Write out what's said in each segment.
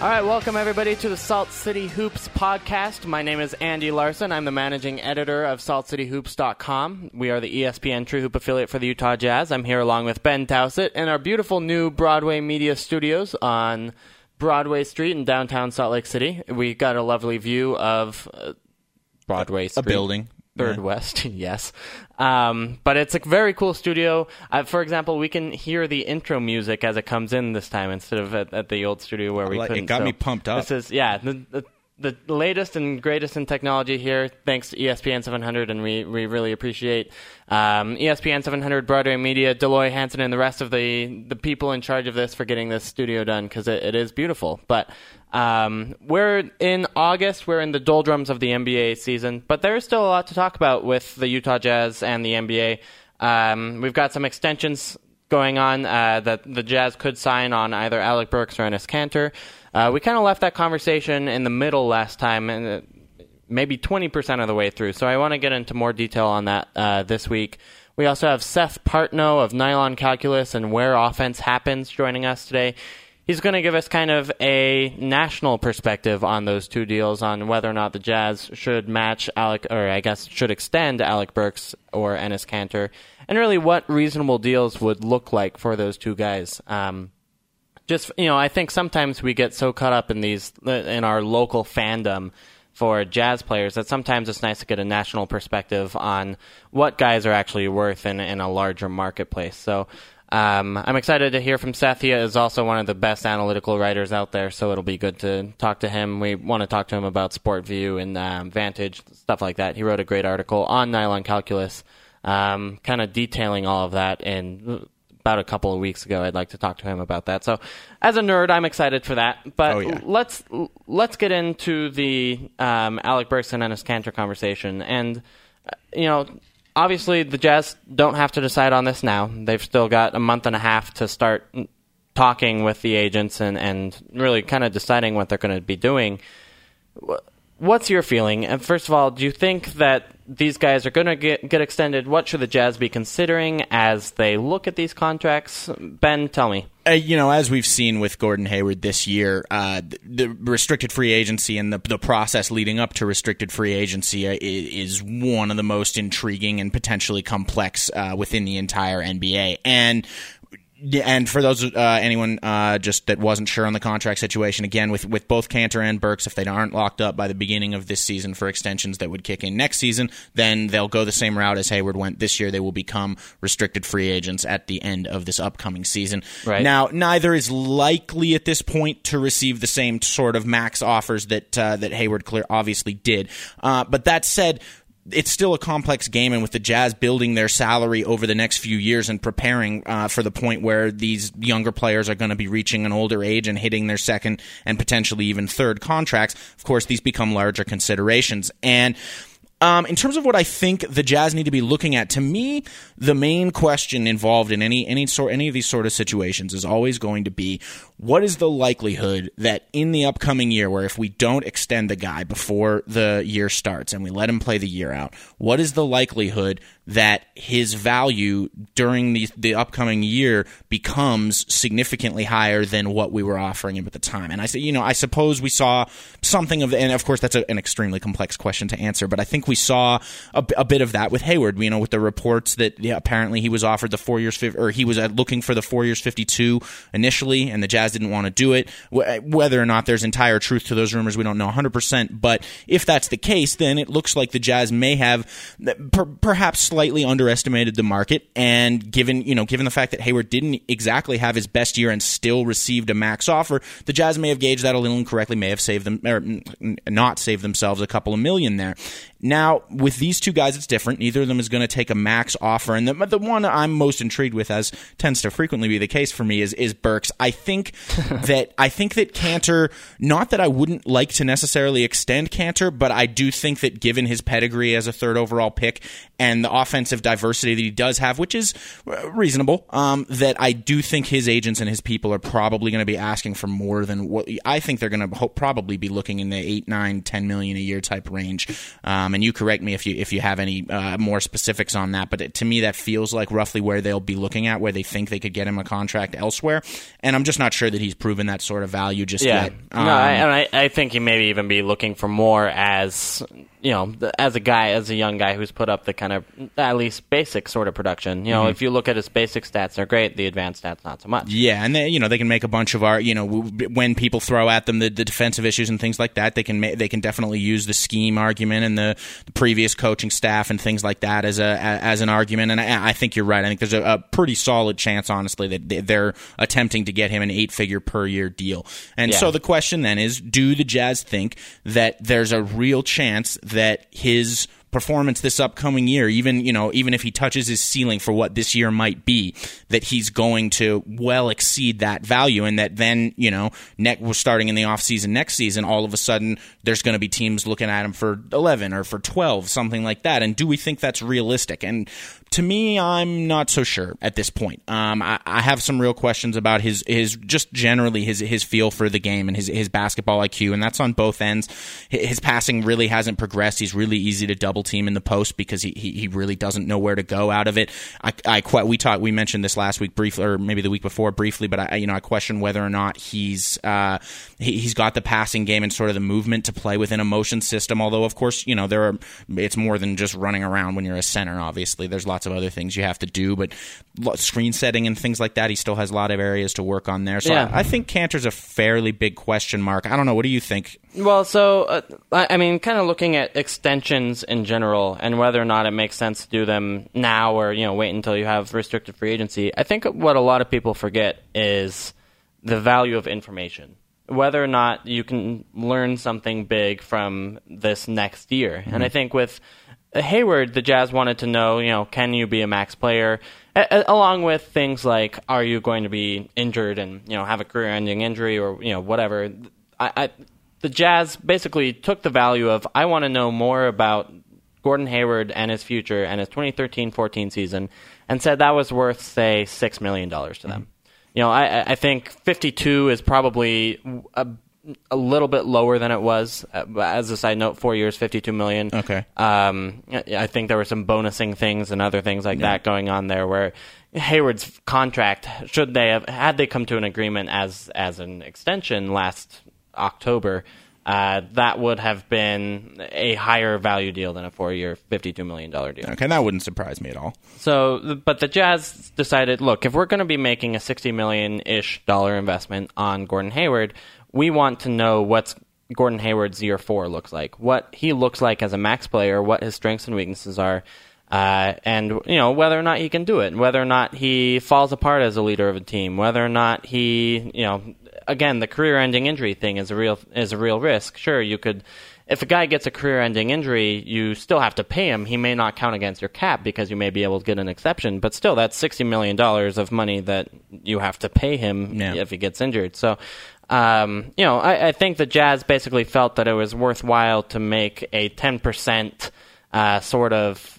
All right, welcome everybody to the Salt City Hoops podcast. My name is Andy Larsen. I'm the managing editor of SaltCityHoops.com. We are the ESPN True Hoop affiliate for the Utah Jazz. I'm here along with Ben Dowsett in our beautiful new Broadway Media Studios on Broadway Street in downtown Salt Lake City. We got a lovely view of uh, Broadway a building. Third Yeah. West, yes. Um, but it's a very cool studio. Uh, for example, we can hear the intro music as it comes in this time instead of at, at the old studio where we like- it couldn't. got So me pumped up. This is yeah, the, the the latest and greatest in technology here. Thanks to ESPN 700, and we we really appreciate um, ESPN 700, Broadway Media, Deloy Hansen, and the rest of the the people in charge of this for getting this studio done because it, it is beautiful. But um, we're in August. We're in the doldrums of the NBA season, but there is still a lot to talk about with the Utah Jazz and the NBA. Um, we've got some extensions going on uh, that the Jazz could sign on either Alec Burks or Enes Kanter. Uh, we kind of left that conversation in the middle last time, and uh, maybe 20% of the way through. So I want to get into more detail on that uh, this week. We also have Seth Partnow of Nylon Calculus and Where Offense Happens joining us today. He's going to give us kind of a national perspective on those two deals, on whether or not the Jazz should match Alec, or I guess should extend Alec Burks or Enes Kanter, and really what reasonable deals would look like for those two guys. Um, just you know, I think sometimes we get so caught up in these in our local fandom for jazz players that sometimes it's nice to get a national perspective on what guys are actually worth in in a larger marketplace. So. Um, I'm excited to hear from Seth. He is also one of the best analytical writers out there, so it'll be good to talk to him. We want to talk to him about SportVU and um, Vantage, stuff like that. He wrote a great article on nylon calculus, um, kind of detailing all of that in about a couple of weeks ago. I'd like to talk to him about that. So, as a nerd, I'm excited for that. But Oh, yeah. let's let's get into the um, Alec Burks and Enes Kanter conversation. And uh, you know, obviously, the Jazz don't have to decide on this now. They've still got a month and a half to start talking with the agents and and really kind of deciding what they're going to be doing. What's your feeling? And first of all, do you think that these guys are going to get get extended? What should the Jazz be considering as they look at these contracts? Ben, tell me. Uh, you know, as we've seen with Gordon Hayward this year, uh, the, the restricted free agency and the the process leading up to restricted free agency uh, is one of the most intriguing and potentially complex uh, within the entire NBA. And and for those uh, anyone uh, just that wasn't sure on the contract situation, again with with both Kanter and Burks, if they aren't locked up by the beginning of this season for extensions that would kick in next season, then they'll go the same route as Hayward went this year. They will become restricted free agents at the end of this upcoming season. Right. Now, neither is likely at this point to receive the same sort of max offers that uh, that Hayward clear obviously did. Uh, but that said. It's still a complex game, and with the Jazz building their salary over the next few years and preparing uh, for the point where these younger players are going to be reaching an older age and hitting their second and potentially even third contracts, of course, these become larger considerations. And um, in terms of what I think the Jazz need to be looking at, to me, the main question involved in any any sort any of these sort of situations is always going to be what is the likelihood that in the upcoming year, where if we don't extend the guy before the year starts and we let him play the year out, what is the likelihood that his value during the the upcoming year becomes significantly higher than what we were offering him at the time? And I say, you know, I suppose we saw something of, and of course that's a, an extremely complex question to answer, but I think we saw a, a bit of that with Hayward. You know, with the reports that yeah, apparently he was offered the four years, or he was uh, looking for the four years fifty two initially, and the Jazz didn't want to do it. Whether or not there's entire truth to those rumors, we don't know 100. percent But if that's the case, then it looks like the Jazz may have per- perhaps slightly underestimated the market, and given you know given the fact that Hayward didn't exactly have his best year and still received a max offer, the Jazz may have gauged that a little incorrectly, may have saved them or not saved themselves a couple of million there. Now, with these two guys, it's different. Neither of them is going to take a max offer, and the, the one I'm most intrigued with, as tends to frequently be the case for me, is is Burks. I think that I think that Kanter. Not that I wouldn't like to necessarily extend Kanter, but I do think that given his pedigree as a third overall pick and the offensive diversity that he does have, which is uh, reasonable, um, that I do think his agents and his people are probably going to be asking for more than what I think they're going to probably be looking in the eight, nine, ten million a year type range. Um, Um, and you correct me if you if you have any uh, more specifics on that. But it, to me, that feels like roughly where they'll be looking at, where they think they could get him a contract elsewhere. And I'm just not sure that he's proven that sort of value just Yeah. yet. no, Um, I, and I, I think he maybe even be looking for more as you know, as a guy, as a young guy who's put up the kind of at least basic sort of production. You know, Mm-hmm. if you look at his basic stats, they're great. The advanced stats, not so much. Yeah, and they, you know they can make a bunch of art. you know when people throw at them the, the defensive issues and things like that, they can ma- they can definitely use the scheme argument and the, the previous coaching staff and things like that as a, as an argument. And I, I think you're right. I think there's a, a pretty solid chance, honestly, that they- they're attempting to get him an eight figure per year deal. And Yeah. so the question then is, do the Jazz think that there's a real chance that his performance this upcoming year, even you know, even if he touches his ceiling for what this year might be, that he's going to well exceed that value, and that then you know, next we're starting in the off season next season, all of a sudden there's going to be teams looking at him for 11 or for 12, something like that. And do we think that's realistic? And to me, I'm not so sure at this point. Um, I, I have some real questions about his his just generally his his feel for the game and his his basketball IQ, and that's on both ends. His passing really hasn't progressed. He's really easy to double team in the post because he he, he really doesn't know where to go out of it. I, I we talked we mentioned this last week briefly or maybe the week before briefly, but I you know I question whether or not he's uh, he, he's got the passing game and sort of the movement to play within a motion system. Although of course you know there are it's more than just running around when you're a center. Obviously, there's lots of other things you have to do, but screen setting and things like that, he still has a lot of areas to work on there. So Yeah. I, I think Kanter's a fairly big question mark. I don't know. What do you think? Well, so uh, I I mean, kind of looking at extensions in general and whether or not it makes sense to do them now or you know wait until you have restricted free agency. I think what a lot of people forget is the value of information. Whether or not you can learn something big from this next year, and I think with Uh, Hayward, the Jazz wanted to know, you know, can you be a max player, a- along with things like, are you going to be injured and you know have a career-ending injury or you know whatever. I, I the Jazz basically took the value of I want to know more about Gordon Hayward and his future and his 2013-14 season, and said that was worth say six million dollars to them. Mm-hmm. You know, I, I think 52 is probably a, a little bit lower than it was. Uh, As a side note, four years, 52 million. Okay. Um, I think there were some bonusing things and other things like that going on there where Hayward's contract, should they have had they come to an agreement as as an extension last October, uh, that would have been a higher value deal than a four-year, fifty-two million dollar deal. Okay, that wouldn't surprise me at all. So, but the Jazz decided, look, if we're going to be making a sixty million-ish dollar investment on Gordon Hayward, we want to know what's Gordon Hayward's year four looks like, what he looks like as a max player, what his strengths and weaknesses are, uh, and you know whether or not he can do it, whether or not he falls apart as a leader of a team, whether or not he, you know, again, the career-ending injury thing is a real is a real risk. Sure, you could. If a guy gets a career-ending injury, you still have to pay him. He may not count against your cap because you may be able to get an exception, but still, that's sixty million dollars of money that you have to pay him Yeah. if he gets injured. So, um, you know, I, I think the Jazz basically felt that it was worthwhile to make a ten percent uh, sort of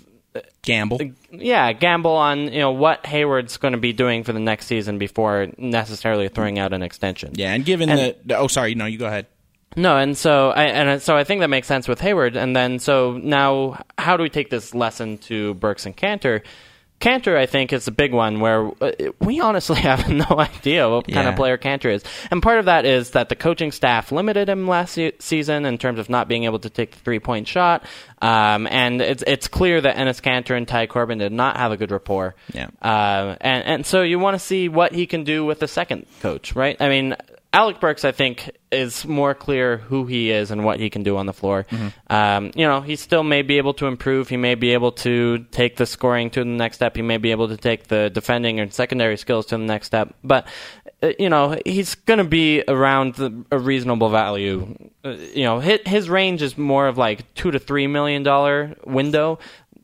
Gamble. yeah, gamble on you know what Hayward's going to be doing for the next season before necessarily throwing out an extension. Yeah, and given And- that. Oh, sorry. No, you go ahead. No, and so I, and so I think that makes sense with Hayward. And then so now, how do we take this lesson to Burks and Cantor? Kanter, I think, is a big one where uh, we honestly have no idea what kind Yeah. of player Kanter is. And part of that is that the coaching staff limited him last se- season in terms of not being able to take the three point shot. Um, and it's it's clear that Enes Kanter and Ty Corbin did not have a good rapport. Yeah. Uh, and and so you want to see what he can do with the second coach, right? I mean, Alec Burks, I think, is more clear who he is and what he can do on the floor. Um, you know, he still may be able to improve. He may be able to take the scoring to the next step. He may be able to take the defending and secondary skills to the next step. But uh, you know, he's going to be around the, a reasonable value. Uh, you know, his, his range is more of like two to three million dollar window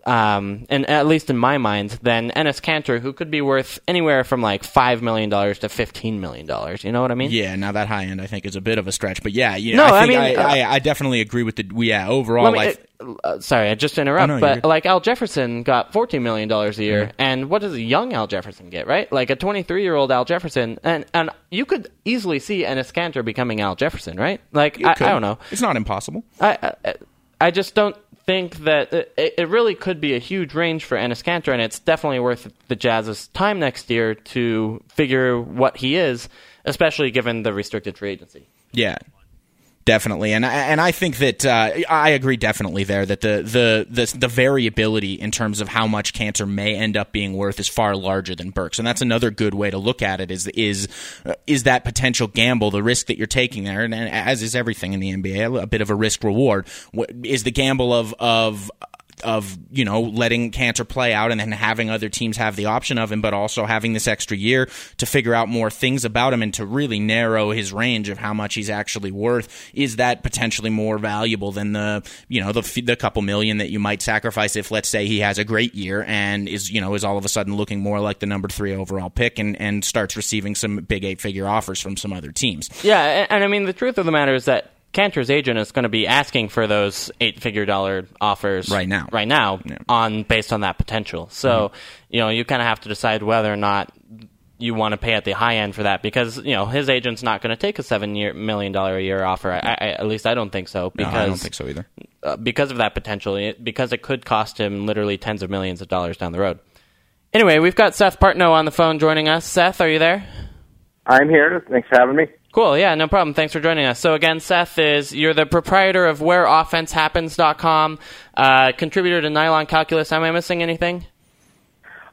um, and at least in my mind, than Enes Kanter, who could be worth anywhere from like five million dollars to fifteen million dollars. You know what I mean? Yeah, now that high end I think is a bit of a stretch, but yeah, yeah. No, I, I mean, I, uh, I, I definitely agree with the yeah overall. Me- like, uh, sorry, I just interrupt, Oh, no, but like Al Jefferson got fourteen million dollars a year, and what does a young Al Jefferson get? Right, like a twenty-three-year-old Al Jefferson, and and you could easily see Enes Kanter becoming Al Jefferson, right? Like I. I don't know, It's not impossible. I, I I just don't think that it, it really could be a huge range for Enes Kanter, and it's definitely worth the Jazz's time next year to figure what he is, especially given the restricted free agency. Yeah, definitely. And I, and I think that uh, I agree definitely there that the, the the the variability in terms of how much Kanter may end up being worth is far larger than Burks and that's another good way to look at it is is uh, is that potential gamble the risk that you're taking there? And, and as is everything in the NBA a bit of a risk reward. Is the gamble of of of you know letting Kanter play out and then having other teams have the option of him, but also having this extra year to figure out more things about him and to really narrow his range of how much he's actually worth. Is that potentially more valuable than the you know the the couple million that you might sacrifice if let's say he has a great year and is you know is all of a sudden looking more like the number three overall pick and and starts receiving some big eight figure offers from some other teams. Yeah, and, and I mean the truth of the matter is that Kanter's agent is going to be asking for those eight figure dollar offers right now, right now yeah. on based on that potential. So mm-hmm. you know you kind of have to decide whether or not you want to pay at the high end for that because you know his agent's not going to take a seven year million dollar a year offer. I, I, at least I don't think so. Because, no, I don't think so either. Uh, because of that potential, because it could cost him literally tens of millions of dollars down the road. Anyway, we've got Seth Partnow on the phone joining us. Seth, are you there? I'm here. Thanks for having me. Cool. Yeah, no problem. Thanks for joining us. So again, Seth is you're the proprietor of WhereOffenseHappens.com, uh, contributor to Nylon Calculus. Am I missing anything?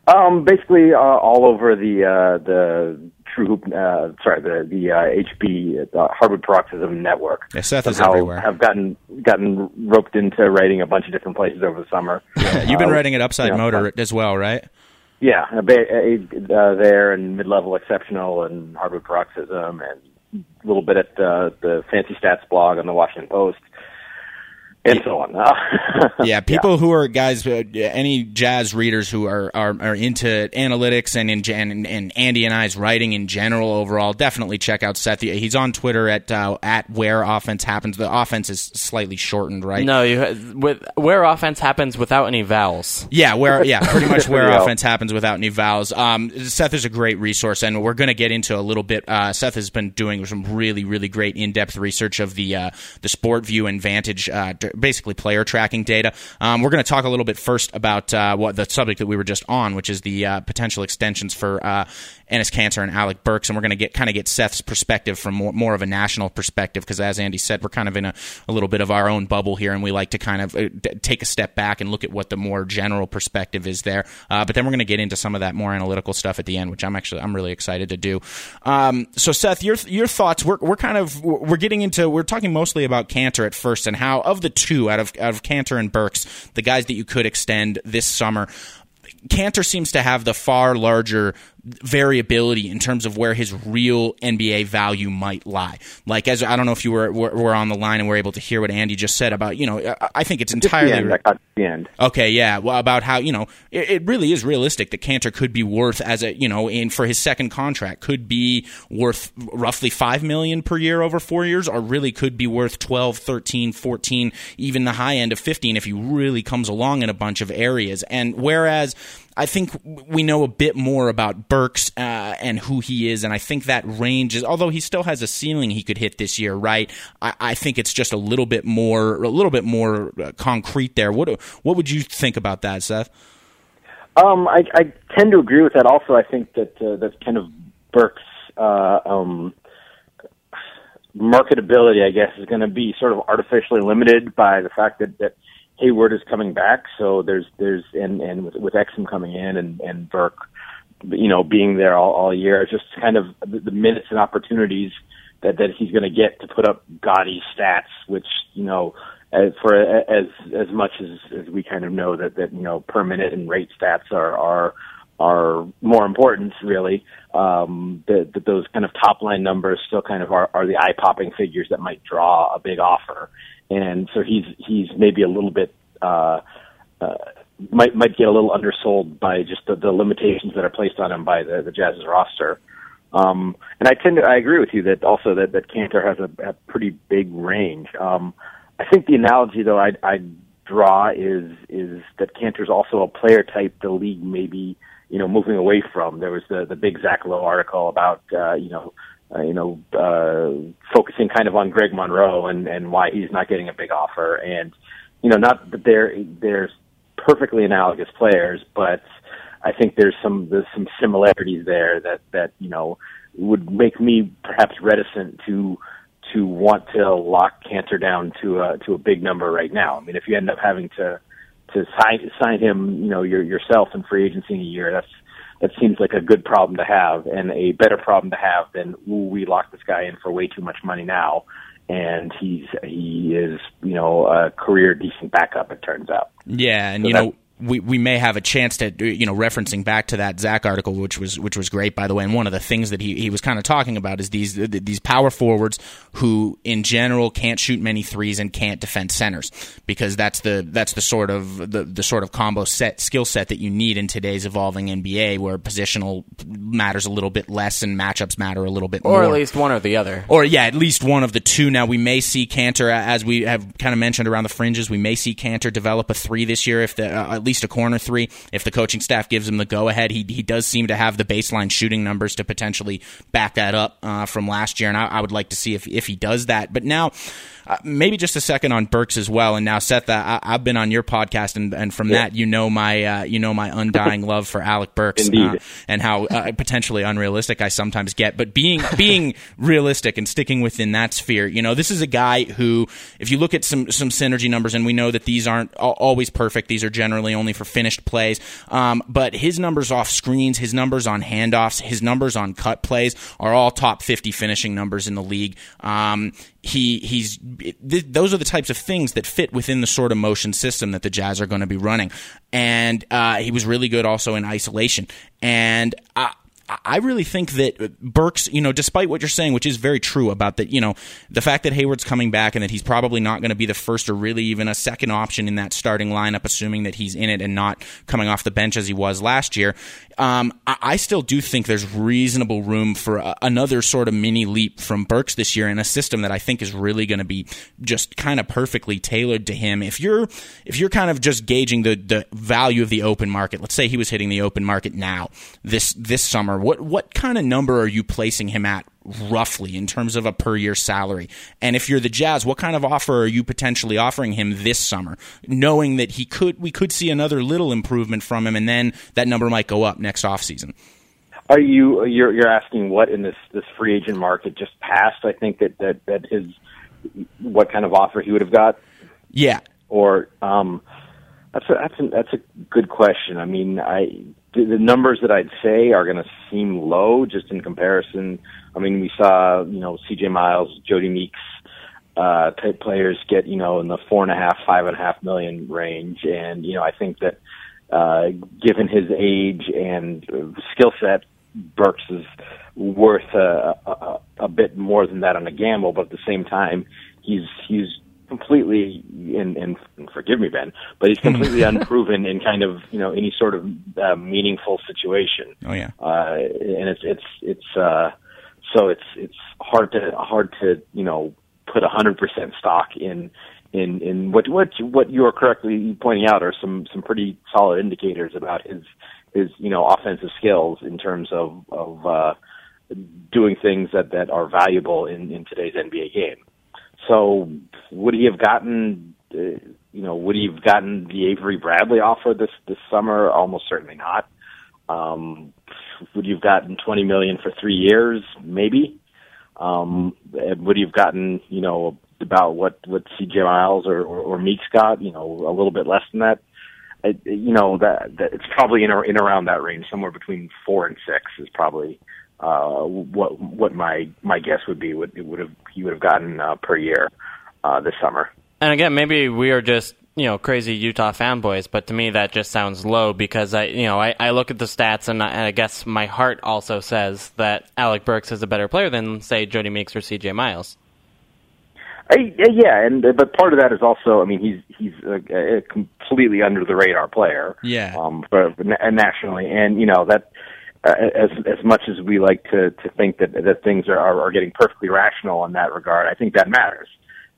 Um, basically, uh, all over the uh, the True Hoop, uh, sorry, the the uh, HB the Hardwood Paroxysm Network. Yeah, Seth is everywhere. I've gotten gotten roped into writing a bunch of different places over the summer. You've been uh, writing at Upside you know, Motor as well, right? Yeah, a, a, uh, there and mid level exceptional and Hardwood Paroxysm and a little bit at the, the Fancy Stats blog on the Washington Post and so on. yeah, people yeah. who are guys, uh, any jazz readers who are, are, are into analytics and in and, and Andy and I's writing in general overall, definitely check out Seth. He's on Twitter at uh, at where offense happens. The offense is slightly shortened, right? No, you with where offense happens without any vowels. Yeah, where yeah, pretty much where offense happens without any vowels. Um, Seth is a great resource, and we're going to get into a little bit. Uh, Seth has been doing some really really great in depth research of the uh, the SportVU and Vantage uh, basically player tracking data. Um, we're going to talk a little bit first about uh, what the subject that we were just on, which is the uh, potential extensions for uh, Enes Kanter and Alec Burks, and we're going to get kind of get Seth's perspective from more, more of a national perspective because, as Andy said, we're kind of in a, a, little bit of our own bubble here, and we like to kind of uh, d- take a step back and look at what the more general perspective is there. Uh, but then we're going to get into some of that more analytical stuff at the end, which I'm actually I'm really excited to do. Um, so, Seth, your your thoughts? We're we're kind of we're getting into we're talking mostly about Kanter at first and how of the two out of out of Kanter and Burks, the guys that you could extend this summer. Kanter seems to have the far larger variability in terms of where his real NBA value might lie. Like as I don't know if you were were, were on the line and were able to hear what Andy just said about you know I think it's entirely the end. The end. Okay, yeah, well, about how you know it, it, really is realistic that Kanter could be worth as a you know in for his second contract could be worth roughly 5 million per year over 4 years or really could be worth 12, 13, 14, even the high end of 15 if he really comes along in a bunch of areas. And whereas I think we know a bit more about Burks uh, and who he is, and I think that range is. Although he still has a ceiling he could hit this year, right? I, I think it's just a little bit more, a little bit more uh, concrete there. What what would you think about that, Seth? Um, I, I tend to agree with that. Also, I think that uh, kind of Burks' uh, um, marketability, I guess, is going to be sort of artificially limited by the fact that that Hayward is coming back, so there's there's and and with, with Exum coming in and and Burke, you know, being there all, all year, just kind of the, the minutes and opportunities that that he's going to get to put up gaudy stats, which you know, as for as as much as as we kind of know that that you know per minute and rate stats are are are more important really um that, that those kind of top line numbers still kind of are, are the eye popping figures that might draw a big offer and so he's he's maybe a little bit uh, uh, might might get a little undersold by just the, the limitations that are placed on him by the, the Jazz's roster. Um, and I tend to I agree with you that also that that Kanter has a, a pretty big range. Um, I think the analogy though I I draw is is that Kanter's also a player type the league maybe you know moving away from. There was the the big Zach Lowe article about uh, you know uh, you know, uh, focusing kind of on Greg Monroe and, and why he's not getting a big offer. And, you know, not that they're they're perfectly analogous players, but I think there's some there's some similarities there that that you know would make me perhaps reticent to to want to lock Kanter down to a to a big number right now. I mean, if you end up having to to sign sign him, you know, your, yourself in free agency in a year, that's that seems like a good problem to have and a better problem to have than ooh, we locked this guy in for way too much money now and he's he is you know a career decent backup it turns out. Yeah and so you know we, we may have a chance to you know referencing back to that Zach article which was which was great by the way. And one of the things that he, he was kind of talking about is these these power forwards who in general can't shoot many threes and can't defend centers because that's the that's the sort of the, the sort of combo set skill set that you need in today's evolving NBA where positional matters a little bit less and matchups matter a little bit or more. or at least one or the other. Or yeah at least one of the two. Now we may see Kanter as we have kind of mentioned around the fringes we may see Kanter develop a three this year if the uh, at least least a corner three. If the coaching staff gives him the go ahead, he he does seem to have the baseline shooting numbers to potentially back that up uh, from last year, and I, I, would like to see if if he does that. But now uh, maybe just a second on Burks as well. And now, Seth, I, have been on your podcast, and, and from yeah. that, you know my uh, you know my undying love for Alec Burks uh, and how uh, potentially unrealistic I sometimes get. But being being realistic and sticking within that sphere, you know, this is a guy who, if you look at some some synergy numbers, and we know that these aren't always perfect; these are generally only for finished plays. Um, but his numbers off screens, his numbers on handoffs, his numbers on cut plays are all top 50 finishing numbers in the league. Um, he he's th- those are the types of things that fit within the sort of motion system that the Jazz are going to be running, and uh, he was really good also in isolation. And I, I really think that Burks, you know, despite what you're saying, which is very true about that, you know, the fact that Hayward's coming back and that he's probably not going to be the first or really even a second option in that starting lineup, assuming that he's in it and not coming off the bench as he was last year. Um, I, still do think there's reasonable room for a, another sort of mini leap from Burks this year in a system that I think is really going to be just kind of perfectly tailored to him. If you're if you're kind of just gauging the the value of the open market, let's say he was hitting the open market now this this summer what what kind of number are you placing him at roughly in terms of a per year salary? And if you're the Jazz, what kind of offer are you potentially offering him this summer, knowing that he could we could see another little improvement from him, and then that number might go up next offseason? Are you you're you're asking what in this this free agent market just passed? I think that that that his what kind of offer he would have got. Yeah. Or um, that's a that's a that's a good question. I mean, I the, the numbers that I'd say are going to seem low just in comparison. I mean, we saw, you know, CJ Miles, Jodie Meeks, uh, type players get, you know, in the four and a half, five and a half million range. And, you know, I think that, uh, given his age and skill set, Burks is worth a, a, a bit more than that on a gamble, but at the same time, he's, he's completely and, and forgive me Ben, but he's completely unproven in kind of you know any sort of uh, meaningful situation. Oh yeah, uh, and it's it's it's uh, so it's it's hard to hard to you know put a hundred percent stock in in in what what what you are correctly pointing out are some some pretty solid indicators about his his you know offensive skills in terms of of uh, doing things that that are valuable in in today's NBA game. So would he have gotten, uh, you know, would he have gotten the Avery Bradley offer this this summer? Almost certainly not. Um, would you have gotten twenty million for three years? Maybe. Um, would you have gotten, you know, about what what CJ Miles or, or, or Meeks got? You know, a little bit less than that. You know that, that it's probably in, in around that range, somewhere between four and six is probably uh, what what my my guess would be would would have he would have gotten uh, per year uh, this summer. And again, maybe we are just you know crazy Utah fanboys, but to me that just sounds low because I you know I, I look at the stats and I, and I guess my heart also says that Alec Burks is a better player than say Jodie Meeks or C.J. Miles. I, yeah, and but part of that is also, I mean, he's he's a, a completely under the radar player, yeah, um, for, nationally, and you know that uh, as as much as we like to to think that that things are are getting perfectly rational in that regard, I think that matters.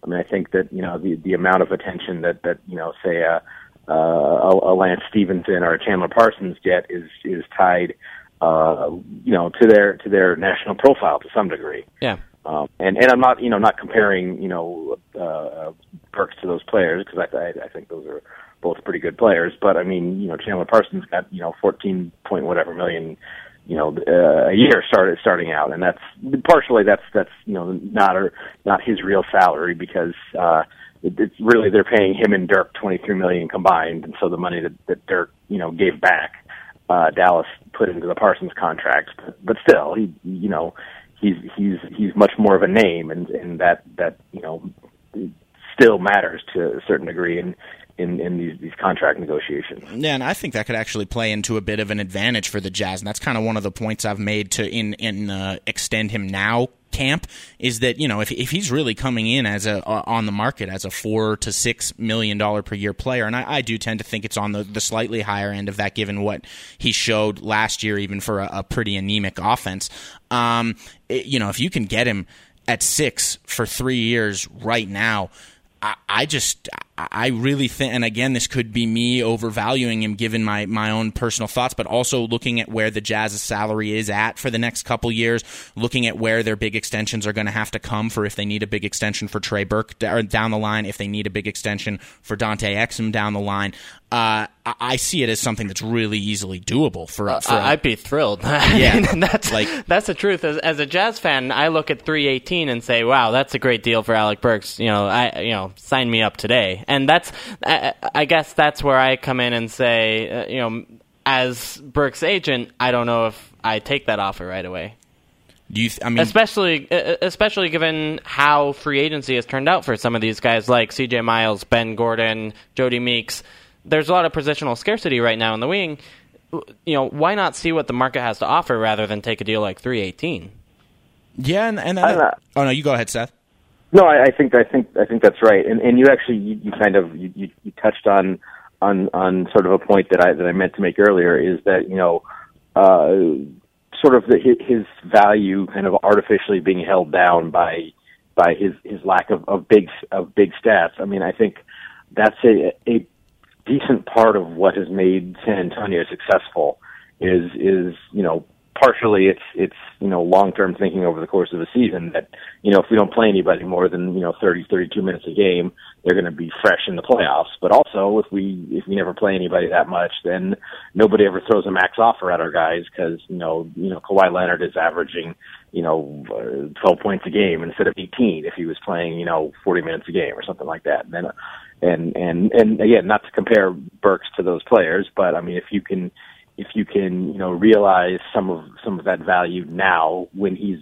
I mean, I think that you know the the amount of attention that that you know say a a, a Lance Stephenson or a Chandler Parsons get is is tied uh, you know to their to their national profile to some degree. Yeah. Um, and and I'm not you know not comparing you know uh, Burks to those players because I, I I think those are both pretty good players. But I mean you know Chandler Parsons got you know 14 point whatever million you know uh, a year started starting out, and that's partially that's that's you know not a, not his real salary because. uh it's really they're paying him and Dirk 23 million combined, and so the money that, that Dirk you know gave back, uh, Dallas put into the Parsons contract. But, but still, he you know he's he's he's much more of a name, and and that that you know still matters to a certain degree, and in, in these, these contract negotiations. Yeah, and I think that could actually play into a bit of an advantage for the Jazz, and that's kind of one of the points I've made to in in uh, extend him now camp is that you know if if he's really coming in as a uh, on the market as a four to six million dollar per year player, and I, I, do tend to think it's on the, the slightly higher end of that, given what he showed last year, even for a, a pretty anemic offense. Um, it, you know, if you can get him at six for three years right now. I, I just I really think, and again, this could be me overvaluing him given my, my own personal thoughts, but also looking at where the Jazz's salary is at for the next couple years, looking at where their big extensions are going to have to come for if they need a big extension for Trey Burke down the line, if they need a big extension for Dante Exum down the line. Uh, I see it as something that's really easily doable for. Uh, I'd be thrilled. yeah, that's like that's the truth. As, as, a Jazz fan, I look at three eighteen and say, "Wow, that's a great deal for Alec Burks." You know, I you know, sign me up today. And that's, I, I guess, that's where I come in and say, uh, you know, as Burks' agent, I don't know if I take that offer right away. Do you? Th- I mean, especially especially given how free agency has turned out for some of these guys like C.J. Miles, Ben Gordon, Jodie Meeks there's a lot of positional scarcity right now in the wing. You know, why not see what the market has to offer rather than take a deal like 318? Yeah, and, and that, oh no, you go ahead, Seth. No, I, I think I think I think that's right, and and you actually you, you kind of you, you, touched on on on sort of a point that I that I meant to make earlier is that you know uh, sort of the, his value kind of artificially being held down by by his his lack of, of big of big stats. I mean, I think that's a a decent part of what has made San Antonio successful is is you know partially it's it's you know long term thinking over the course of a season that you know if we don't play anybody more than you know 30 32 minutes a game they're going to be fresh in the playoffs. But also if we if we never play anybody that much then nobody ever throws a max offer at our guys cuz you know you know Kawhi Leonard is averaging you know uh, 12 points a game instead of 18 if he was playing you know 40 minutes a game or something like that. And then and and and again, not to compare Burks to those players, but I mean, if you can if you can you know realize some of some of that value now when he's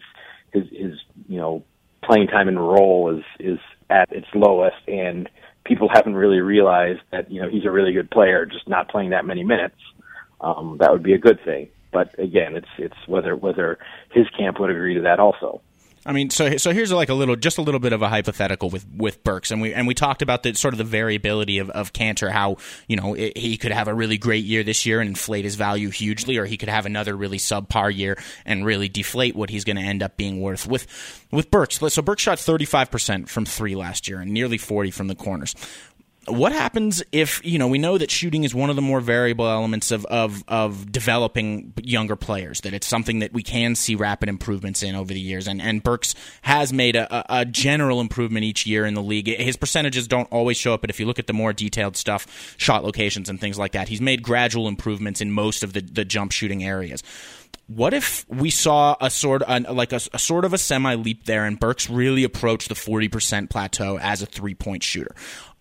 his his you know playing time and role is is at its lowest and people haven't really realized that you know he's a really good player just not playing that many minutes um that would be a good thing. But again it's it's whether whether his camp would agree to that also I mean, so so here's like a little, just a little bit of a hypothetical with with Burks, and we and we talked about the sort of the variability of of Kanter, how you know it, he could have a really great year this year and inflate his value hugely, or he could have another really subpar year and really deflate what he's going to end up being worth. With with Burks, so Burks shot 35 percent from three last year and nearly 40 from the corners what happens if you know we know that shooting is one of the more variable elements of, of of developing younger players that it's something that we can see rapid improvements in over the years. And and Burks has made a, a general improvement each year in the league. His percentages don't always show up but if you look at the more detailed stuff shot locations and things like that he's made gradual improvements in most of the, the jump shooting areas. What if we saw a sort of like a, a, sort of a semi leap there and Burks really approached the 40% plateau as a three point shooter?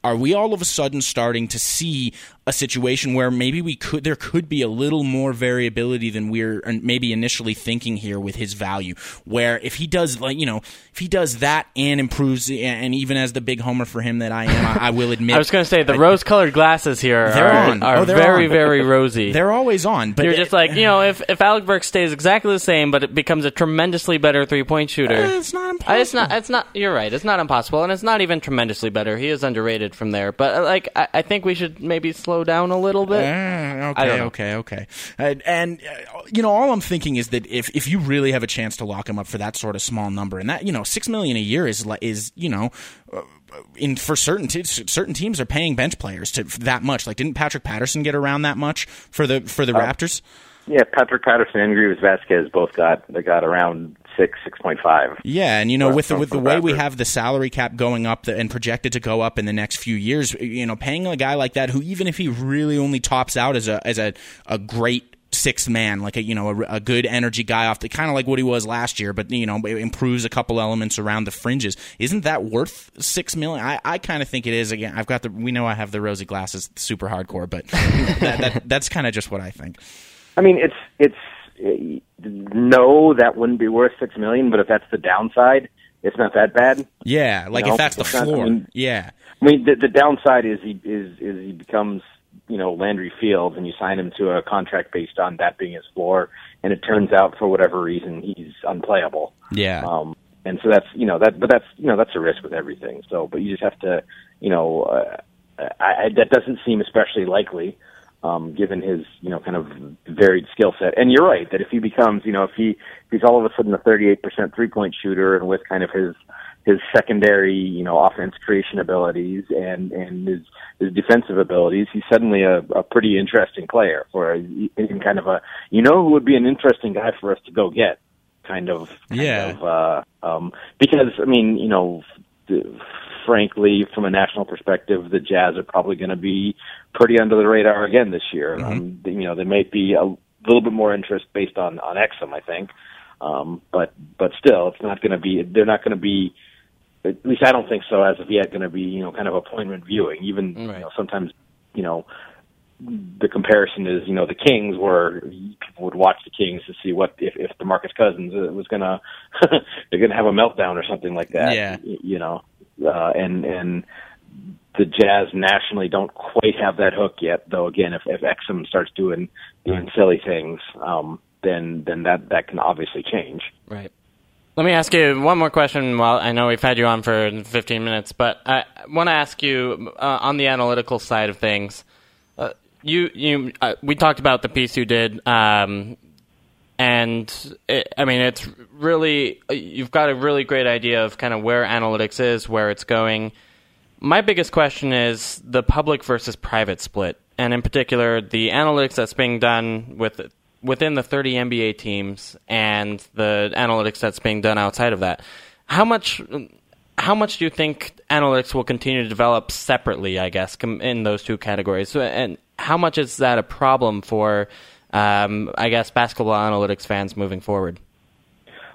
Are we all of a sudden starting to see a situation where maybe we could there could be a little more variability than we're maybe initially thinking here with his value. Where if he does like you know if he does that and improves and even as the big homer for him that I am I, I will admit I was going to say the rose colored glasses here they're are, on. are oh, very on. very rosy. They're always on but you're just like you know if if Alec Burks stays exactly the same but it becomes a tremendously better three point shooter. Uh, it's not impossible it's not it's not you're right it's not impossible and it's not even tremendously better. He is underrated from there but uh, like I, I think we should maybe slow down a little bit uh, okay, okay, okay. And, and uh, you know, all I'm thinking is that if if you really have a chance to lock him up for that sort of small number, and that you know, six million a year is is you know. Uh, in for certain te- certain teams are paying bench players to that much. Like, didn't Patrick Patterson get around that much for the for the uh, Raptors? Yeah, Patrick Patterson and Greivis Vasquez both got they got around six six point five. Yeah, and you know From- with the, with the way we have the salary cap going up the, and projected to go up in the next few years, you know, paying a guy like that who even if he really only tops out as a as a, a great sixth man, like a you know a, a good energy guy off the kind of like what he was last year, but you know improves a couple elements around the fringes. Isn't that worth six million? I, I kind of think it is. Again, I've got the we know I have the rosy glasses, super hardcore, but that, that, that's kind of just what I think. I mean, it's it's no, that wouldn't be worth six million. But if that's the downside, it's not that bad. Yeah, like No, if that's the it's not- I floor. mean- yeah. I mean, the, the downside is he is is he becomes you know Landry Fields, and you sign him to a contract based on that being his floor, and it turns out for whatever reason he's unplayable. Yeah. Um, and so that's you know that, but that's you know that's a risk with everything. So, but you just have to, you know, uh, I, I, that doesn't seem especially likely, um, given his you know kind of varied skill set. And you're right that if he becomes, you know, if he if he's all of a sudden a 38% three point shooter, and with kind of his his secondary, you know, offense creation abilities and and his his defensive abilities, he's suddenly a, a pretty interesting player for a, in kind of a you know who would be an interesting guy for us to go get kind of kind Yeah. of, uh, um, because I mean you know the, frankly from a national perspective the Jazz are probably going to be pretty under the radar again this year. Um, you know there may be a little bit more interest based on on Exum I think. Um, but but still it's not going to be they're not going to be at least I don't think so as of yet going to be you know kind of appointment viewing. Even you know sometimes you know the comparison is, you know, the Kings where people would watch the Kings to see what if if DeMarcus Cousins uh, was gonna they're gonna have a meltdown or something like that. Yeah. you know, uh, and and the Jazz nationally don't quite have that hook yet. Though again, if if Exum starts doing doing silly things, um, then then that that can obviously change. Right. Let me ask you one more question. While I know we've had you on for 15 minutes, but I want to ask you uh, on the analytical side of things. Uh, you, you, uh, we talked about the piece you did, um, and it, I mean, it's really you've got a really great idea of kind of where analytics is, where it's going. My biggest question is the public versus private split, and in particular, the analytics that's being done with within the 30 NBA teams and the analytics that's being done outside of that. How much how much do you think analytics will continue to develop separately, I guess, in those two categories? And how much is that a problem for um, I guess basketball analytics fans moving forward?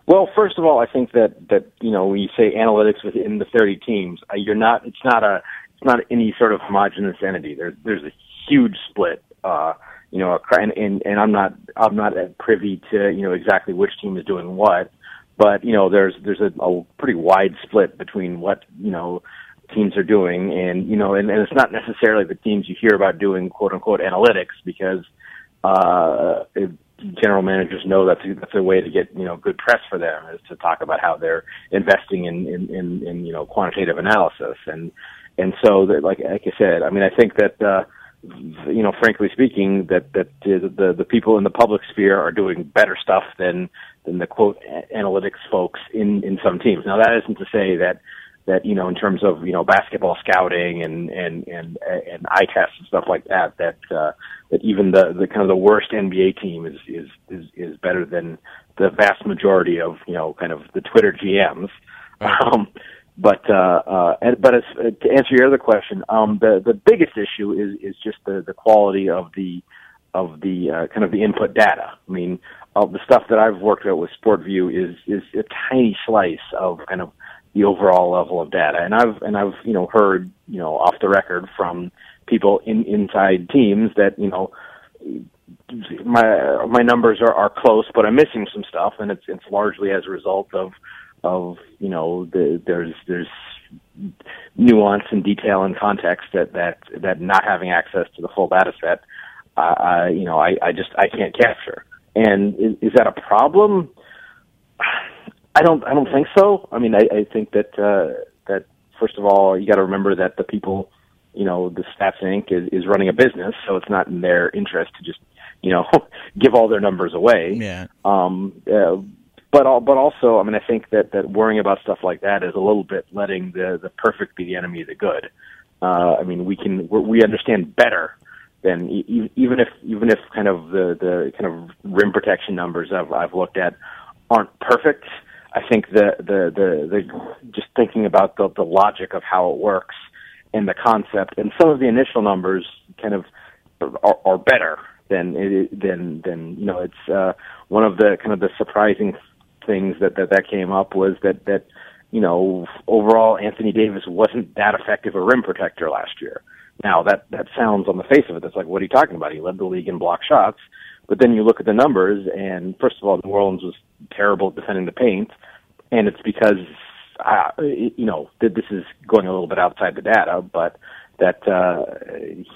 Well, first of all, I think that that you know when you say analytics within the 30 teams, uh, you're not. It's not a. It's not any sort of homogenous entity. There's there's a huge split. Uh, you know, and, and and I'm not I'm not privy to you know exactly which team is doing what, but you know there's there's a, a pretty wide split between what you know teams are doing, and you know, and, and it's not necessarily the teams you hear about doing quote unquote analytics because uh, general managers know that's that's a way to get you know good press for them is to talk about how they're investing in in, in, in you know quantitative analysis and and so that like like I said, I mean I think that uh, you know frankly speaking that that the, the the people in the public sphere are doing better stuff than than the quote analytics folks in in some teams. Now that isn't to say that that you know in terms of you know basketball scouting and and and and eye tests and stuff like that that uh, that even the the kind of the worst NBA team is is is is better than the vast majority of you know kind of the Twitter GMs. Um, but uh, uh, and, but as, uh, to answer your other question, um, the the biggest issue is is just the the quality of the of the uh, kind of the input data. I mean, of the stuff that I've worked out with SportVU is is a tiny slice of kind of the overall level of data. And I've and I've you know heard you know off the record from people in inside teams that you know my my numbers are, are close, but I'm missing some stuff, and it's it's largely as a result of of you know the, there's there's nuance and detail and context that that that not having access to the full data set, uh, I you know I I just I can't capture. And is, is that a problem? I don't I don't think so. I mean I, I think that uh, that first of all you got to remember that the people you know the Stats Inc. is, is running a business, so it's not in their interest to just you know give all their numbers away. Yeah. Um, uh, but al- but also, I mean, I think that that worrying about stuff like that is a little bit letting the the perfect be the enemy of the good. Uh, I mean, we can we're, we understand better than e- even if even if kind of the the kind of rim protection numbers I've I've looked at aren't perfect, I think the the the, the just thinking about the the logic of how it works and the concept and some of the initial numbers kind of are, are better than it, than than you know it's uh, one of the kind of the surprising things that that that came up was that that you know overall Anthony Davis wasn't that effective a rim protector last year. Now that that sounds on the face of it, that's like what are you talking about? He led the league in block shots, but then you look at the numbers, and first of all, New Orleans was terrible at defending the paint, and it's because uh, you know this is going a little bit outside the data, but that uh,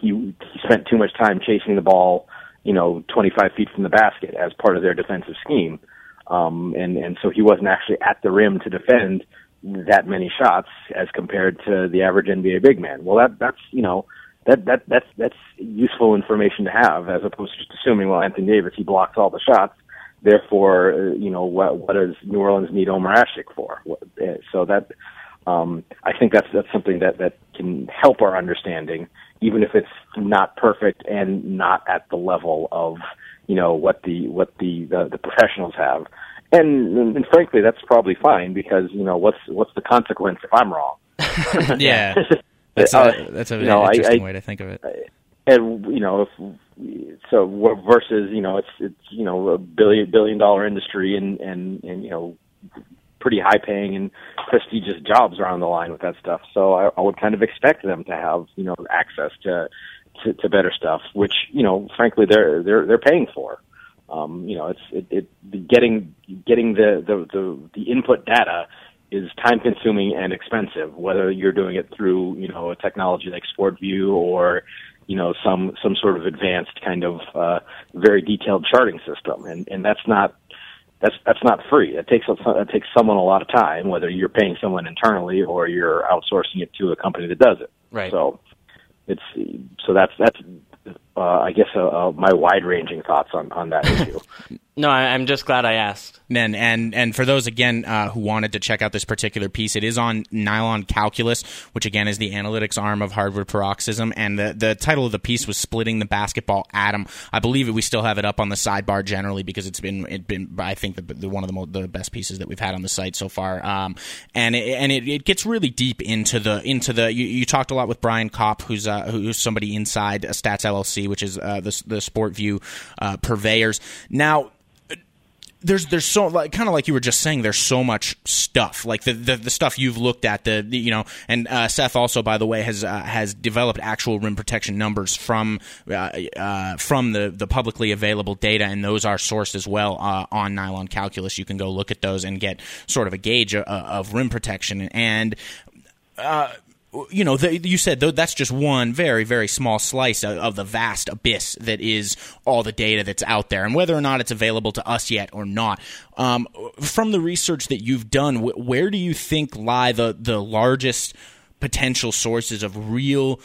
he he spent too much time chasing the ball, you know, 25 feet from the basket as part of their defensive scheme, um, and and so he wasn't actually at the rim to defend that many shots as compared to the average NBA big man. Well, that that's you know that that that's that's useful information to have as opposed to just assuming well Anthony Davis he blocks all the shots, therefore uh, you know what what does New Orleans need Omer Asik for? What, uh, so that um, I think that's that's something that that can help our understanding, even if it's not perfect and not at the level of you know what the what the the, the professionals have and, and frankly, that's probably fine because you know what's what's the consequence if I'm wrong? yeah, that's a, that's a you know, interesting I, way to think of it. And you know, if, so versus you know, it's it's you know a billion billion dollar industry and and and you know pretty high paying and prestigious jobs are on the line with that stuff. So I, I would kind of expect them to have you know access to, to to better stuff, which you know frankly they're they're they're paying for. Um, you know, it's it, it getting getting the, the the the input data is time consuming and expensive. Whether you're doing it through you know a technology like SportVU or you know some some sort of advanced kind of uh, very detailed charting system, and and that's not that's that's not free. It takes it takes someone a lot of time, whether you're paying someone internally or you're outsourcing it to a company that does it. Right. So it's so that's that's uh, I guess uh, uh, my wide ranging thoughts on on that issue. No, I'm just glad I asked. And and and for those again uh, who wanted to check out this particular piece, it is on Nylon Calculus, which again is the analytics arm of Hardwood Paroxysm. And the the title of the piece was "Splitting the Basketball Atom." I believe it, we still have it up on the sidebar generally because it's been it been I think the, the one of the mo- the best pieces that we've had on the site so far. Um, and it, and it, it gets really deep into the into the you, you talked a lot with Brian Kopp, who's uh, who's somebody inside Stats LLC, which is uh, the the SportVU uh, purveyors. Now there's there's so like kind of like you were just saying there's so much stuff. Like the the, the stuff you've looked at the, the you know and uh, Seth also by the way has uh, has developed actual rim protection numbers from uh, uh from the the publicly available data and those are sourced as well uh, on Nylon Calculus. You can go look at those and get sort of a gauge of, uh, of rim protection. And you know, the, you said that's just one very, very small slice of, of, the vast abyss that is all the data that's out there, and whether or not it's available to us yet or not. Um, from the research that you've done, where do you think lie the the largest potential sources of real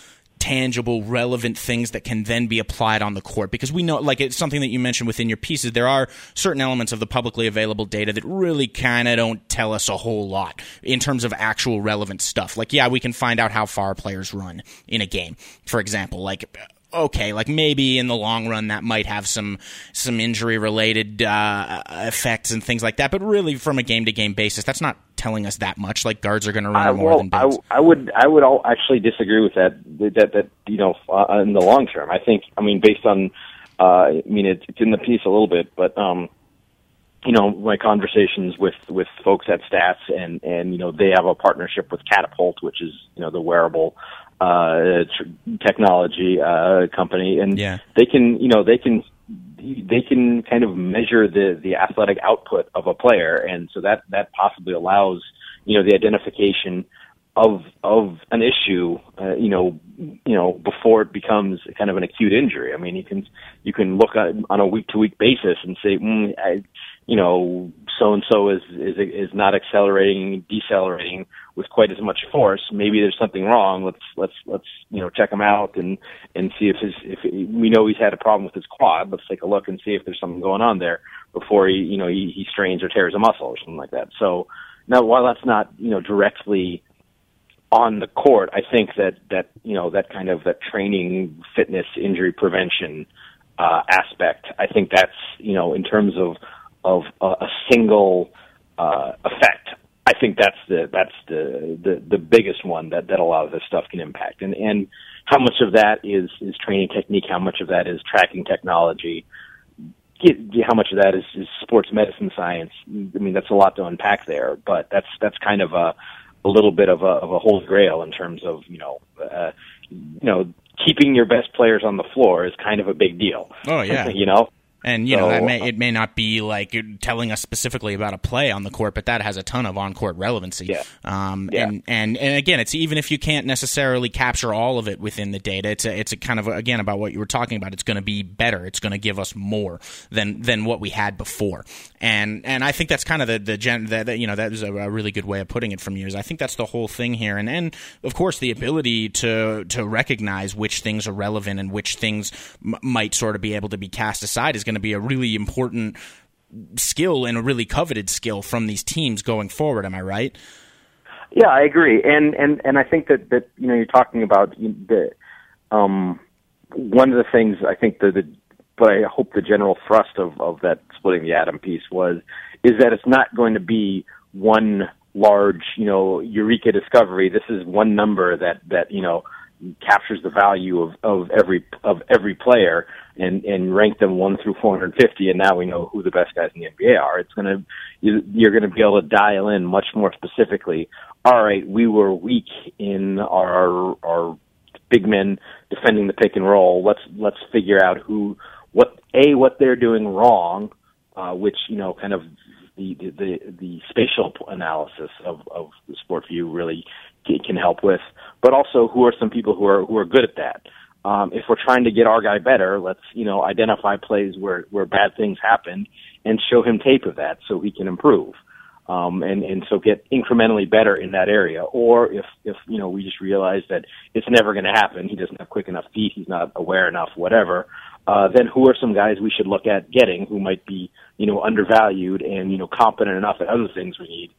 tangible, relevant things that can then be applied on the court. Because we know, like it's something that you mentioned within your pieces, there are certain elements of the publicly available data that really kind of don't tell us a whole lot in terms of actual relevant stuff. Like, yeah, we can find out how far players run in a game, for example. Like, okay, like maybe in the long run that might have some some injury related uh, effects and things like that. But really, from a game to game basis, that's not telling us that much. Like guards are going to run I, more well, than bigs. I, I would I would all actually disagree with that. That that you know uh, in the long term, I think. I mean, based on uh, I mean it, it's in the piece a little bit, but um, you know my conversations with with folks at Stats and and you know they have a partnership with Catapult, which is you know the wearable uh, technology uh, company, and yeah. they can, you know, they can they can kind of measure the the athletic output of a player, and so that that possibly allows you know the identification of of an issue, uh, you know, you know, before it becomes kind of an acute injury. I mean, you can you can look at, on a week to week basis and say, mm, I, you know, so and so is is is not accelerating, decelerating with quite as much force. Maybe there's something wrong. Let's let's let's you know check him out and and see if his if we know he's had a problem with his quad. Let's take a look and see if there's something going on there before he you know he, he strains or tears a muscle or something like that. So now while that's not you know directly on the court, I think that that you know that kind of that training, fitness, injury prevention uh, aspect. I think that's you know in terms of of a, a single uh, effect. I think that's the that's the, the the biggest one that that a lot of this stuff can impact, and and how much of that is is training technique, how much of that is tracking technology, how much of that is, is sports medicine science. I mean, that's a lot to unpack there, but that's that's kind of a a little bit of a of a holy grail in terms of you know uh, you know keeping your best players on the floor is kind of a big deal. Oh yeah, you know. And you so, know that may, it may not be like telling us specifically about a play on the court, but that has a ton of on court relevancy. Yeah. Um, yeah. And, and and again, it's even if you can't necessarily capture all of it within the data, it's a, it's a kind of again about what you were talking about. It's going to be better. It's going to give us more than than what we had before. And and I think that's kind of the the gen that, that you know that is a, a, really good way of putting it from you. Is I think that's the whole thing here. And and of course the ability to to recognize which things are relevant and which things m- might sort of be able to be cast aside is going going to be a really important skill and a really coveted skill from these teams going forward. Am I right? Yeah, I agree, and and and I think that that you know you're talking about the um one of the things I think that the but I hope the general thrust of of that splitting the atom piece was is that it's not going to be one large you know eureka discovery. This is one number that that you know captures the value of, of every of every player and and rank them one through 450 and now we know who the best guys in the NBA are it's to you, you're to be able to dial in much more specifically all right we were weak in our our big men defending the pick and roll let's let's figure out who what a what they're doing wrong uh which you know kind of the the the spatial analysis of of the SportVU really can help with, but also who are some people who are who are good at that. Um, if we're trying to get our guy better, let's you know identify plays where where bad things happened and show him tape of that so he can improve. Um, and and so get incrementally better in that area. Or if if you know we just realize that it's never going to happen, he doesn't have quick enough feet, he's not aware enough, whatever. Uh, then who are some guys we should look at getting who might be you know undervalued and you know competent enough at other things we need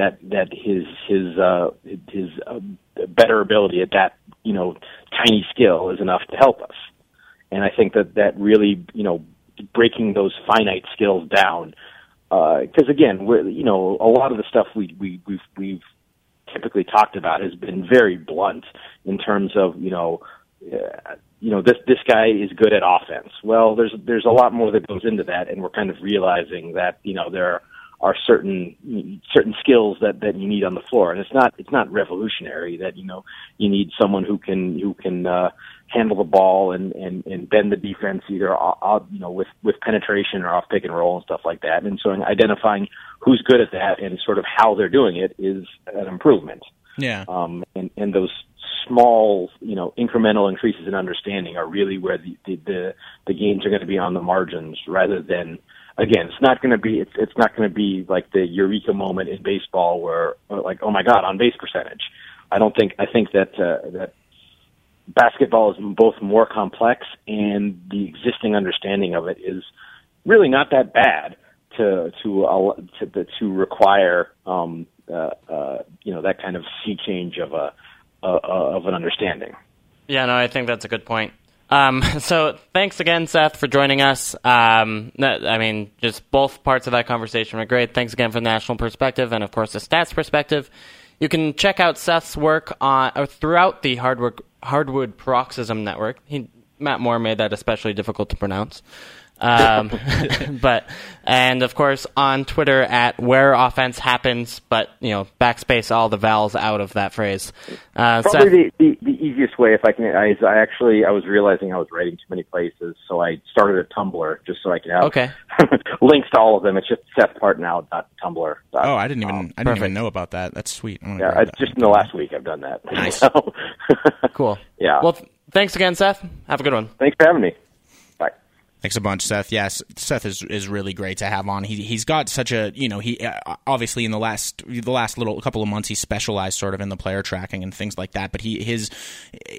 that that his his uh, his uh, better ability at that you know tiny skill is enough to help us. And I think that that really you know breaking those finite skills down because uh, again we're you know a lot of the stuff we we we've we've typically talked about has been very blunt in terms of you know uh, you know this this guy is good at offense. Well, there's there's a lot more that goes into that, and we're kind of realizing that you know there are are certain certain skills that that you need on the floor. And it's not it's not revolutionary that you know you need someone who can who can uh handle the ball and and and bend the defense either uh, you know with with penetration or off pick and roll and stuff like that. And so identifying who's good at that and sort of how they're doing it is an improvement. Yeah. Um and and those small, you know, incremental increases in understanding are really where the the the, the gains are going to be on the margins rather than again, it's not going to be it's it's not going to be like the eureka moment in baseball where like oh my god on base percentage. I don't think I think that uh, that basketball is both more complex and the existing understanding of it is really not that bad to to uh, to to require um uh, uh you know that kind of sea change of a uh, of an understanding. Yeah, no, I think that's a good point. Um, so thanks again, Seth, for joining us. Um, I mean, just both parts of that conversation were great. Thanks again for the national perspective and, of course, the stats perspective. You can check out Seth's work on throughout the hardwood, hardwood paroxysm network. He, Matt Moore made that especially difficult to pronounce. Um, but and of course on Twitter at where offense happens, but you know backspace all the vowels out of that phrase. Uh, Probably Seth, the, the, the easiest way, if I can, I, I actually I was realizing I was writing too many places, so I started a Tumblr just so I could have okay. links to all of them. It's just SethPartnow.tumblr. Oh, I didn't even um, I didn't even know about that. That's sweet. Yeah, it's just in the last week I've done that. Nice. Cool. Yeah. Well, th- thanks again, Seth. Have a good one. Thanks for having me. Thanks a bunch, Seth. Yes, Seth is is really great to have on. He he's got such a you know he uh, obviously in the last the last little couple of months he specialized sort of in the player tracking and things like that. But he his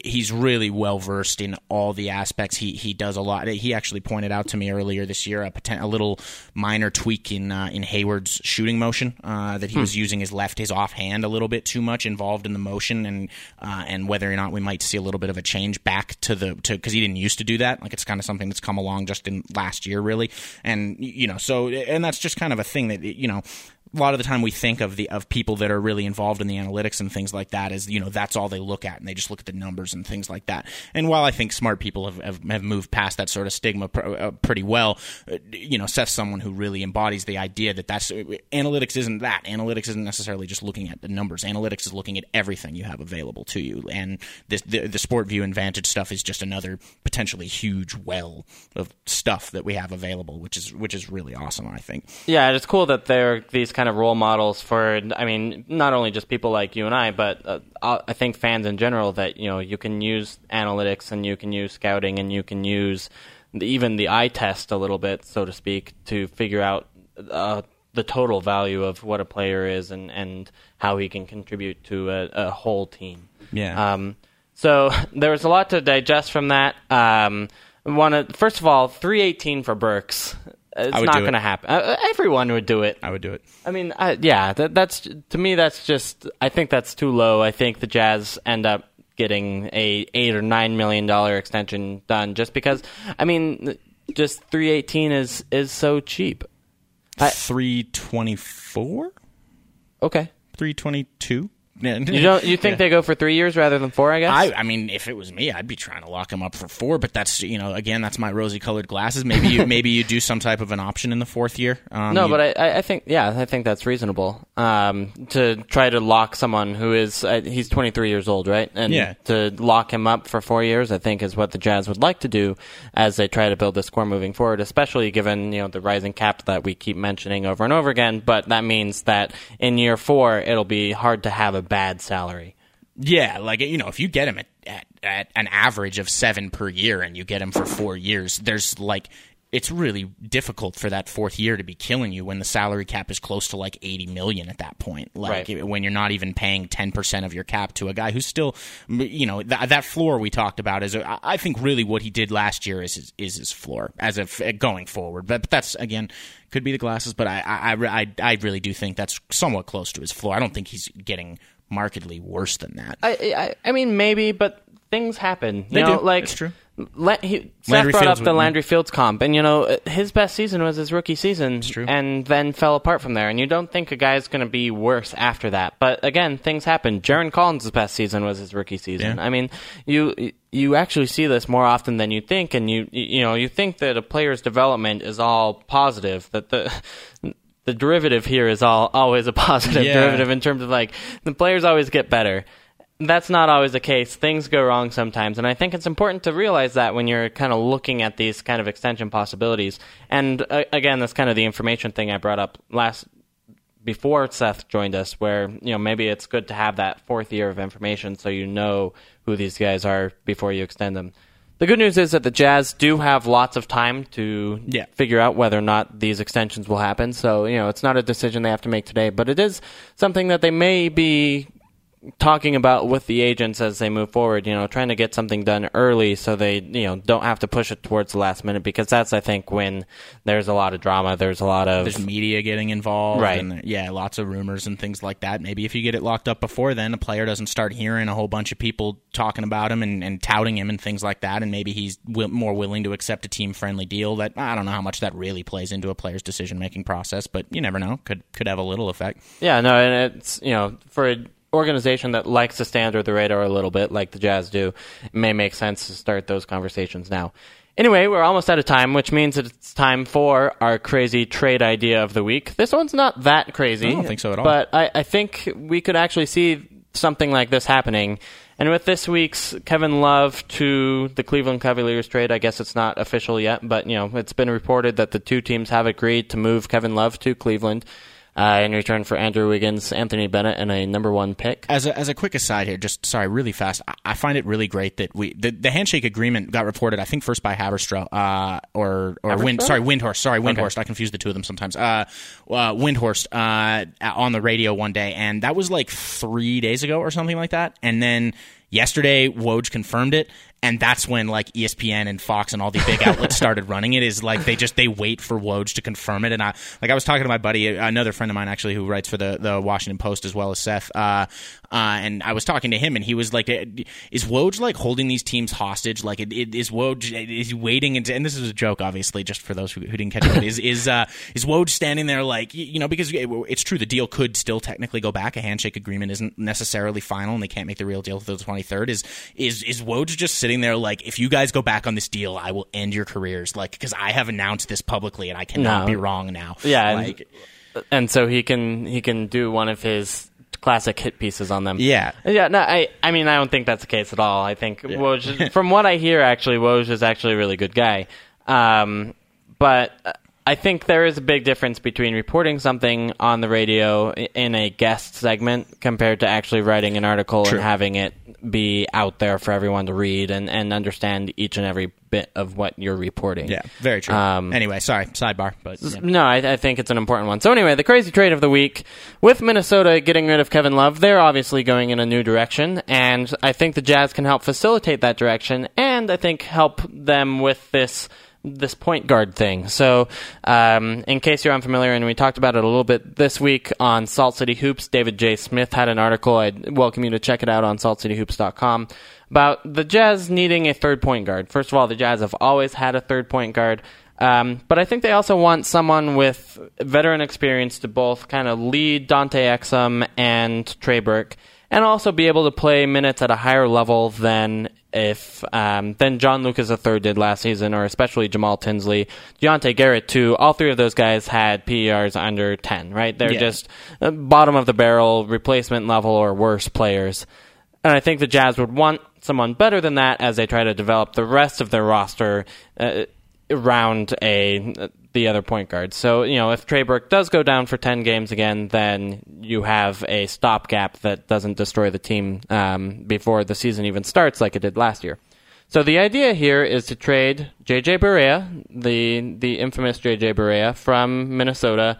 he's really well versed in all the aspects. He he does a lot. He actually pointed out to me earlier this year a poten- a little minor tweak in uh, in Hayward's shooting motion uh, that he was using his left his offhand a little bit too much involved in the motion and uh, and whether or not we might see a little bit of a change back to the to because he didn't used to do that. Like it's kind of something that's come along just in last year, really. And you know, so and that's just kind of a thing that you know a lot of the time we think of the of people that are really involved in the analytics and things like that is you know that's all they look at and they just look at the numbers and things like that. And while I think smart people have have, have moved past that sort of stigma pr- uh, pretty well, uh, you know, Seth's someone who really embodies the idea that that's analytics isn't that. Analytics isn't necessarily just looking at the numbers. Analytics is looking at everything you have available to you. And this the, the SportVU and vantage stuff is just another potentially huge well of stuff that we have available, which is which is really awesome. I think. Yeah, it's cool that there are these kind of role models for. I mean, not only just people like you and I, but uh, I think fans in general. That you know, you can use analytics and you can use scouting and you can use the, even the eye test a little bit, so to speak, to figure out uh, the total value of what a player is and and how he can contribute to a, a whole team. Yeah. Um, so there was a lot to digest from that. Um, to first of all, three eighteen for Burks. It's not do it. going to happen. Uh, everyone would do it. I would do it. I mean, I, yeah, that, that's to me. That's just. I think that's too low. I think the Jazz end up getting a eight or nine million dollar extension done just because. I mean, just three eighteen is is so cheap. Three twenty four. Okay, Three twenty two. You don't. You think they go for three years rather than four? I guess. I, I mean, if it was me, I'd be trying to lock him up for four. But that's you know, again, that's my rosy-colored glasses. Maybe you, maybe you do some type of an option in the fourth year. Um, No, you- but I, I- I think yeah, I think that's reasonable. Um, to try to lock someone who is uh, he's 23 years old, right? And Yeah. to lock him up for four years, I think is what the Jazz would like to do as they try to build this core moving forward. Especially given you know the rising cap that we keep mentioning over and over again. But that means that in year four, it'll be hard to have a bad salary. yeah, like you know, if you get him at, at at an average of seven per year, and you get him for four years, there's like. It's really difficult for that fourth year to be killing you when the salary cap is close to like 80 million at that point. Like Right. when you're not even paying 10% of your cap to a guy who's still, you know, th- that floor we talked about is, I think really what he did last year is his, is his floor as of uh, going forward. But, but that's again, could be the glasses, but I, I, I, I really do think that's somewhat close to his floor. I don't think he's getting markedly worse than that. I, I, I mean, maybe, but things happen. You They know, do. like It's true. La- he, Seth brought Fields up the Landry Fields comp, and you know his best season was his rookie season, and then fell apart from there. And you don't think a guy's going to be worse after that, but again, things happen. Jarron Collins' best season was his rookie season. Yeah. I mean, you you actually see this more often than you think, and you you know you think that a player's development is all positive, that the the derivative here is all always a positive Yeah. derivative in terms of like the players always get better. That's not always the case. Things go wrong sometimes, and I think it's important to realize that when you're kind of looking at these kind of extension possibilities. And uh, again, that's kind of the information thing I brought up last before Seth joined us, where you know maybe it's good to have that fourth year of information so you know who these guys are before you extend them. The good news is that the Jazz do have lots of time to Yeah. figure out whether or not these extensions will happen. So you know it's not a decision they have to make today, but it is something that they may be talking about with the agents as they move forward, you know, trying to get something done early so they, you know, don't have to push it towards the last minute because that's I think when there's a lot of drama, there's a lot of There's media getting involved, Right. And yeah, lots of rumors and things like that. Maybe if you get it locked up before then, a player doesn't start hearing a whole bunch of people talking about him and, and touting him and things like that, and maybe he's wi- more willing to accept a team friendly deal. That I don't know how much that really plays into a player's decision making process, but you never know. Could could have a little effect. Yeah, no, and it's you know for an organization that likes to stay under the radar a little bit, like the Jazz do, it may make sense to start those conversations now. Anyway, we're almost out of time, which means that it's time for our crazy trade idea of the week. This one's not that crazy. I don't think so at all. But I, I think we could actually see something like this happening. And with this week's Kevin Love to the Cleveland Cavaliers trade, I guess it's not official yet, but you know it's been reported that the two teams have agreed to move Kevin Love to Cleveland. Uh, in return for Andrew Wiggins, Anthony Bennett, and a number one pick. As a, as a quick aside here, just sorry, really fast. I, I find it really great that we the, the handshake agreement got reported. I think first by Haberstroh uh, or or Wind, sorry Windhorst. Sorry Windhorst. I confuse the two of them sometimes. Uh, uh, Windhorst uh, on the radio one day, and that was like three days ago or something like that. And then yesterday, Woj confirmed it, and that's when like ESPN and Fox and all the big outlets started running it. Is like they just they wait for Woj to confirm it. And I like I was talking to my buddy, another friend of mine actually who writes for the the Washington Post as well as Seth, uh, uh, and I was talking to him, and he was like, "Is Woj like holding these teams hostage? Like, it, it, is Woj is he waiting?" And, and, this is a joke, obviously, just for those who, who didn't catch it. is is uh, is Woj standing there like you know because it's true the deal could still technically go back. A handshake agreement isn't necessarily final, and they can't make the real deal until the twenty third. Is is is Woj just sitting there like, if you guys go back on this deal, I will end your careers, like because I have announced this publicly, and I cannot no. be wrong now. Yeah, like. And, and so he can he can do one of his classic hit pieces on them. Yeah, yeah. No, I, I mean, I don't think that's the case at all. I think. Woj, from what I hear, actually, Woj is actually a really good guy. Um, but I think there is a big difference between reporting something on the radio in a guest segment compared to actually writing an article and having it be out there for everyone to read and, and understand each and every bit of what you're reporting. Yeah, very true. Um, anyway, sorry, sidebar, but yeah. no, I, I, think it's an important one. So anyway, the crazy trade of the week with Minnesota getting rid of Kevin Love, they're obviously going in a new direction, and I think the Jazz can help facilitate that direction, and I think help them with this this point guard thing. So, um, in case you're unfamiliar, and we talked about it a little bit this week on Salt City Hoops, David J. Smith had an article. I'd welcome you to check it out on saltcityhoops.com about the Jazz needing a third point guard. First of all, the Jazz have always had a third point guard. Um, but I think they also want someone with veteran experience to both kind of lead Dante Exum and Trey Burke, and also be able to play minutes at a higher level than if um, than John Lucas III did last season, or especially Jamal Tinsley, Diante Garrett too. All three of those guys had PERs under ten. Right, they're yeah. just uh, bottom of the barrel, replacement level or worse players. And I think the Jazz would want someone better than that as they try to develop the rest of their roster uh, around a the other point guard. So, you know, if Trey Burke does go down for 10 games again, then you have a stopgap that doesn't destroy the team um, before the season even starts like it did last year. So the idea here is to trade JJ Barea, the the infamous JJ Barea from Minnesota,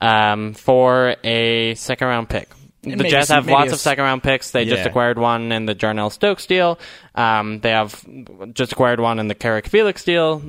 um, for a second round pick. The maybe Jazz have lots of second round picks. They yeah. just acquired one in the Jarnell Stokes deal. Um, they have just acquired one in the Carrick Felix deal.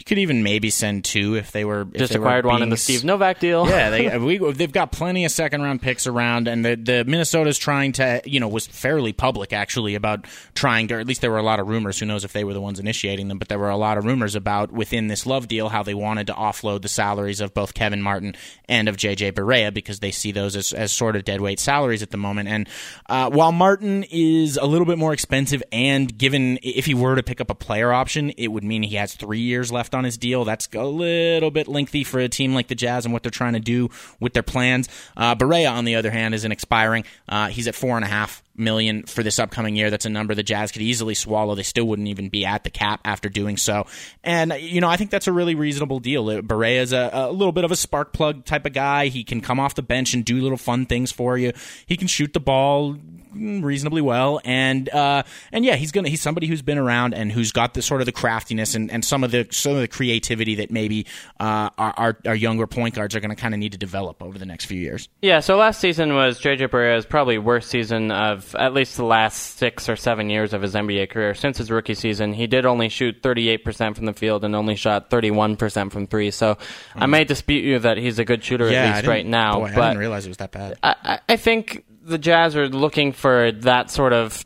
You could even maybe send two if they were if just they acquired were one in the Steve Novak deal. Yeah, they we, they've got plenty of second round picks around, and the the Minnesota's trying to you know was fairly public actually about trying to, or at least there were a lot of rumors. Who knows if they were the ones initiating them, but there were a lot of rumors about within this Love deal how they wanted to offload the salaries of both Kevin Martin and of JJ Barea because they see those as, as sort of deadweight salaries at the moment. And uh, while Martin is a little bit more expensive, and given if he were to pick up a player option, it would mean he has three years left left on his deal. That's a little bit lengthy for a team like the Jazz and what they're trying to do with their plans. Uh, Barea, on the other hand, isn't expiring. Uh, he's at four and a half million for this upcoming year. That's a number the Jazz could easily swallow. They still wouldn't even be at the cap after doing so. And you know, I think that's a really reasonable deal. Barea is a, a little bit of a spark plug type of guy. He can come off the bench and do little fun things for you. He can shoot the ball reasonably well, and uh, and yeah, he's gonna he's somebody who's been around and who's got the sort of the craftiness and, and some of the some of the creativity that maybe uh, our, our, our younger point guards are going to kind of need to develop over the next few years. Yeah. So last season was JJ Barea's probably worst season of at least the last six or seven years of his NBA career since his rookie season. He did only shoot 38 percent from the field and only shot 31 percent from three. So mm. I may dispute you that he's a good shooter yeah, at least right now. Boy, but I didn't realize it was that bad. I, I think the Jazz are looking for that sort of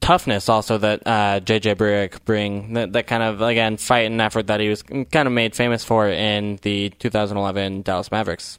toughness also that uh, JJ Barea bring that, that kind of again fight and effort that he was kind of made famous for in the 2011 Dallas Mavericks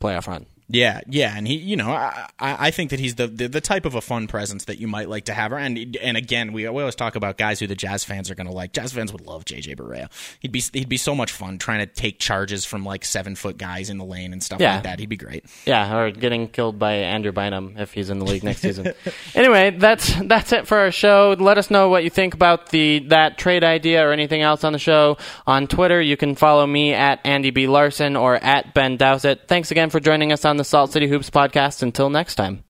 playoff run. Yeah, yeah, and he, you know, I, I think that he's the, the, the type of a fun presence that you might like to have. And and again, we, we always talk about guys who the Jazz fans are going to like. Jazz fans would love JJ Barea. He'd be he'd be so much fun trying to take charges from like seven foot guys in the lane and stuff Yeah. like that. He'd be great. Yeah, or getting killed by Andrew Bynum if he's in the league next season. Anyway, that's that's it for our show. Let us know what you think about the that trade idea or anything else on the show on Twitter. You can follow me at Andy B Larsen or at Ben Dowsett. Thanks again for joining us on the Salt City Hoops podcast. Until next time.